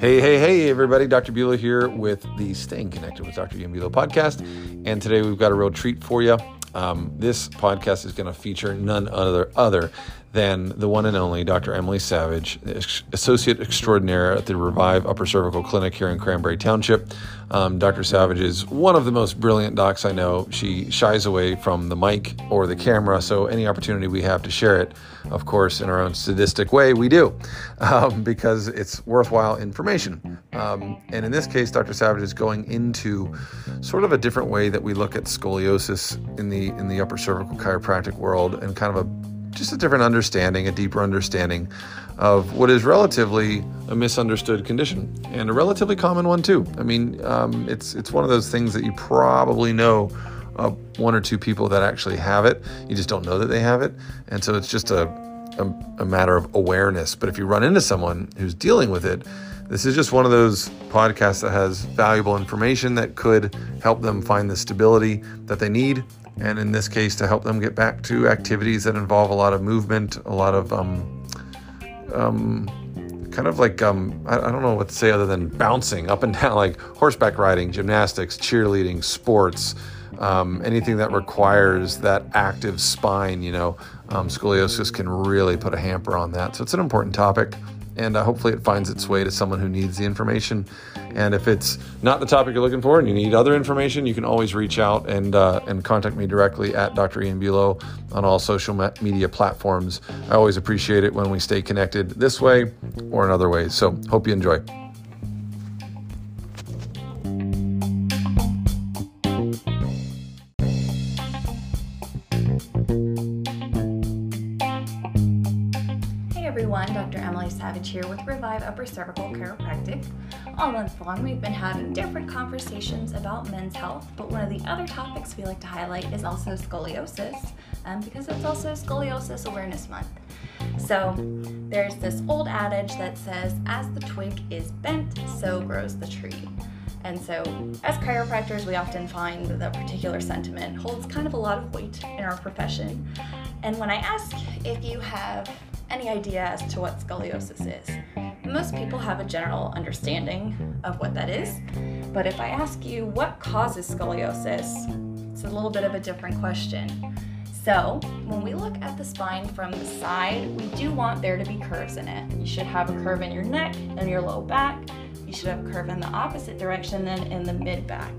Hey, hey, hey, everybody. Dr. Bueller here with the Staying Connected with Dr. Ian Bueller podcast. And today we've got a real treat for you. Um, this podcast is going to feature none other, other than the one and only Dr. Emily Savage, Associate Extraordinaire at the Revive Upper Cervical Clinic here in Cranberry Township. Um, Dr. Savage is one of the most brilliant docs I know. She shies away from the mic or the camera, so any opportunity we have to share it, of course, in our own sadistic way, we do, um, because it's worthwhile information. Um, and in this case, Dr. Savage is going into sort of a different way that we look at scoliosis in the in the upper cervical chiropractic world, and kind of a just a different understanding, a deeper understanding of what is relatively a misunderstood condition and a relatively common one too. I mean, um, it's it's one of those things that you probably know uh, one or two people that actually have it. You just don't know that they have it, and so it's just a, a, a matter of awareness. But if you run into someone who's dealing with it, this is just one of those podcasts that has valuable information that could help them find the stability that they need and in this case to help them get back to activities that involve a lot of movement a lot of um, um, kind of like um, I, I, don't know what to say other than bouncing up and down like horseback riding gymnastics cheerleading sports um, anything that requires that active spine you know um, scoliosis can really put a hamper on that. So it's an important topic and uh, hopefully it finds its way to someone who needs the information. And if it's not the topic you're looking for and you need other information, you can always reach out and uh, and contact me directly at Dr. Ian Buelow on all social media platforms. I always appreciate it when we stay connected this way or in other ways. So hope you enjoy. Here with Revive Upper Cervical Chiropractic. All month long, we've been having different conversations about men's health, but one of the other topics we like to highlight is also scoliosis, um, because it's also Scoliosis Awareness Month. So, there's this old adage that says, as the twig is bent, so grows the tree. And so, as chiropractors, we often find that that particular sentiment holds kind of a lot of weight in our profession. And when I ask if you have any idea as to what scoliosis is. Most people have a general understanding of what that is, but if I ask you what causes scoliosis, it's a little bit of a different question. So, when we look at the spine from the side, we do want there to be curves in it. You should have a curve in your neck and your low back. You should have a curve in the opposite direction than in the mid back.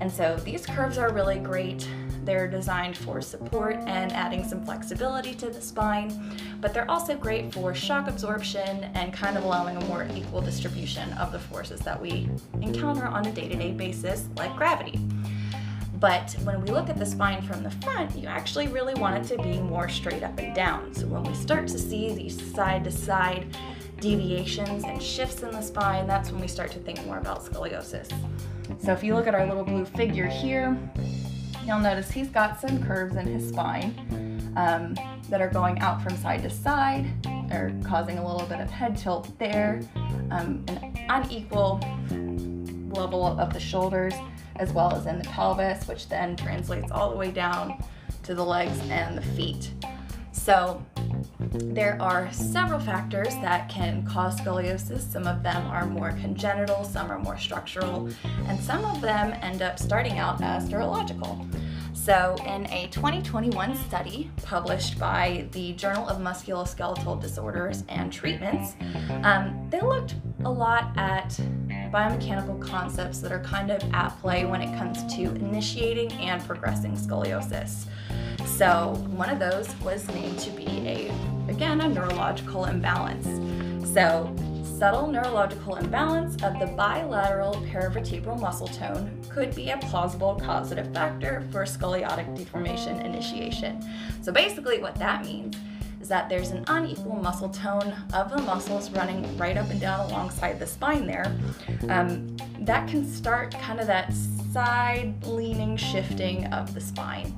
And so these curves are really great they're designed for support and adding some flexibility to the spine, but they're also great for shock absorption and kind of allowing a more equal distribution of the forces that we encounter on a day to day basis, like gravity. But when we look at the spine from the front, you actually really want it to be more straight up and down. So when we start to see these side to side deviations and shifts in the spine, that's when we start to think more about scoliosis. So if you look at our little blue figure here, you'll notice he's got some curves in his spine um, that are going out from side to side or causing a little bit of head tilt there, um, an unequal level of the shoulders as well as in the pelvis, which then translates all the way down to the legs and the feet. So there are several factors that can cause scoliosis. Some of them are more congenital, some are more structural, and some of them end up starting out as neurological. So, in a 2021 study published by the Journal of Musculoskeletal Disorders and Treatments, um, they looked a lot at biomechanical concepts that are kind of at play when it comes to initiating and progressing scoliosis. So, one of those was named to be a, again, a neurological imbalance. So, subtle neurological imbalance of the bilateral paravertebral muscle tone could be a plausible causative factor for scoliotic deformation initiation. So, basically, what that means is that there's an unequal muscle tone of the muscles running right up and down alongside the spine there. Um, that can start kind of that side leaning shifting of the spine.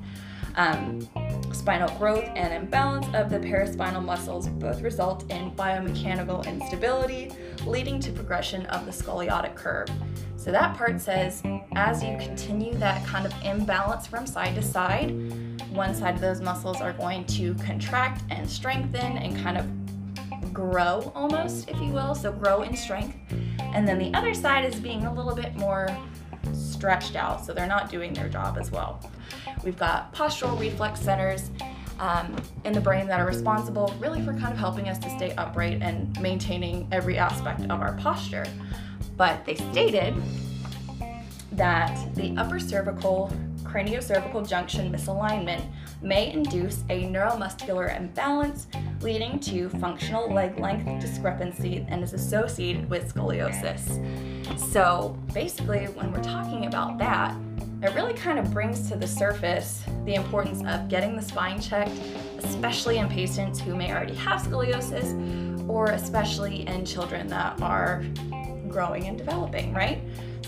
Um, spinal growth and imbalance of the paraspinal muscles both result in biomechanical instability, leading to progression of the scoliotic curve. So that part says as you continue that kind of imbalance from side to side, one side of those muscles are going to contract and strengthen and kind of grow almost, if you will, so grow in strength. And then the other side is being a little bit more stretched out, so they're not doing their job as well. We've got postural reflex centers um, in the brain that are responsible really for kind of helping us to stay upright and maintaining every aspect of our posture. But they stated that the upper cervical craniocervical junction misalignment may induce a neuromuscular imbalance leading to functional leg length discrepancy and is associated with scoliosis. So basically, when we're talking about that, it really kind of brings to the surface the importance of getting the spine checked, especially in patients who may already have scoliosis or especially in children that are growing and developing, right?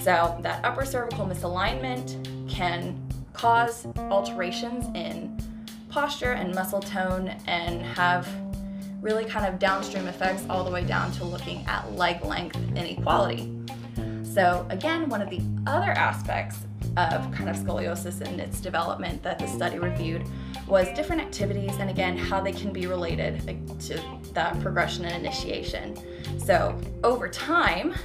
So, that upper cervical misalignment can cause alterations in posture and muscle tone and have really kind of downstream effects all the way down to looking at leg length inequality. So, again, one of the other aspects of kind of scoliosis and its development that the study reviewed was different activities and again how they can be related to that progression and initiation. So, over time,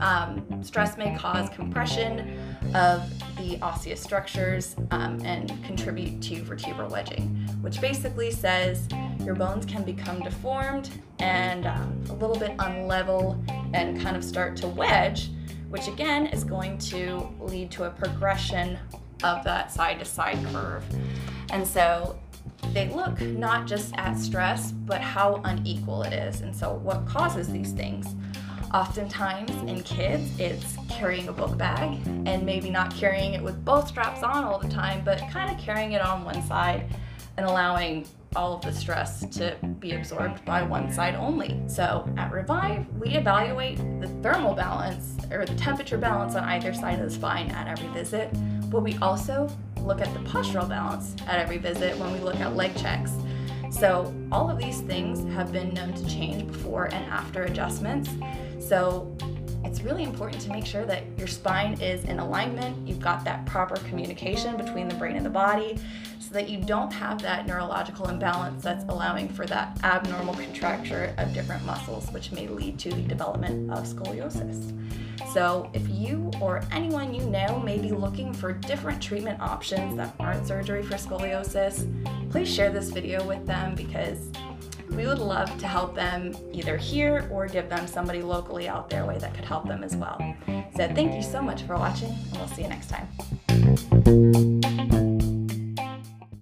um, stress may cause compression of the osseous structures um, and contribute to vertebral wedging, which basically says your bones can become deformed and um, a little bit unlevel and kind of start to wedge, which again is going to lead to a progression of that side to side curve. And so they look not just at stress, but how unequal it is. And so, what causes these things? Oftentimes in kids, it's carrying a book bag and maybe not carrying it with both straps on all the time, but kind of carrying it on one side and allowing all of the stress to be absorbed by one side only. So at Revive, we evaluate the thermal balance or the temperature balance on either side of the spine at every visit, but we also look at the postural balance at every visit when we look at leg checks. So all of these things have been known to change before and after adjustments. So it's really important to make sure that your spine is in alignment, you've got that proper communication between the brain and the body, so that you don't have that neurological imbalance that's allowing for that abnormal contracture of different muscles, which may lead to the development of scoliosis. So, if you or anyone you know may be looking for different treatment options that aren't surgery for scoliosis, please share this video with them because we would love to help them either here or give them somebody locally out their way that could help them as well. So thank you so much for watching, and we'll see you next time.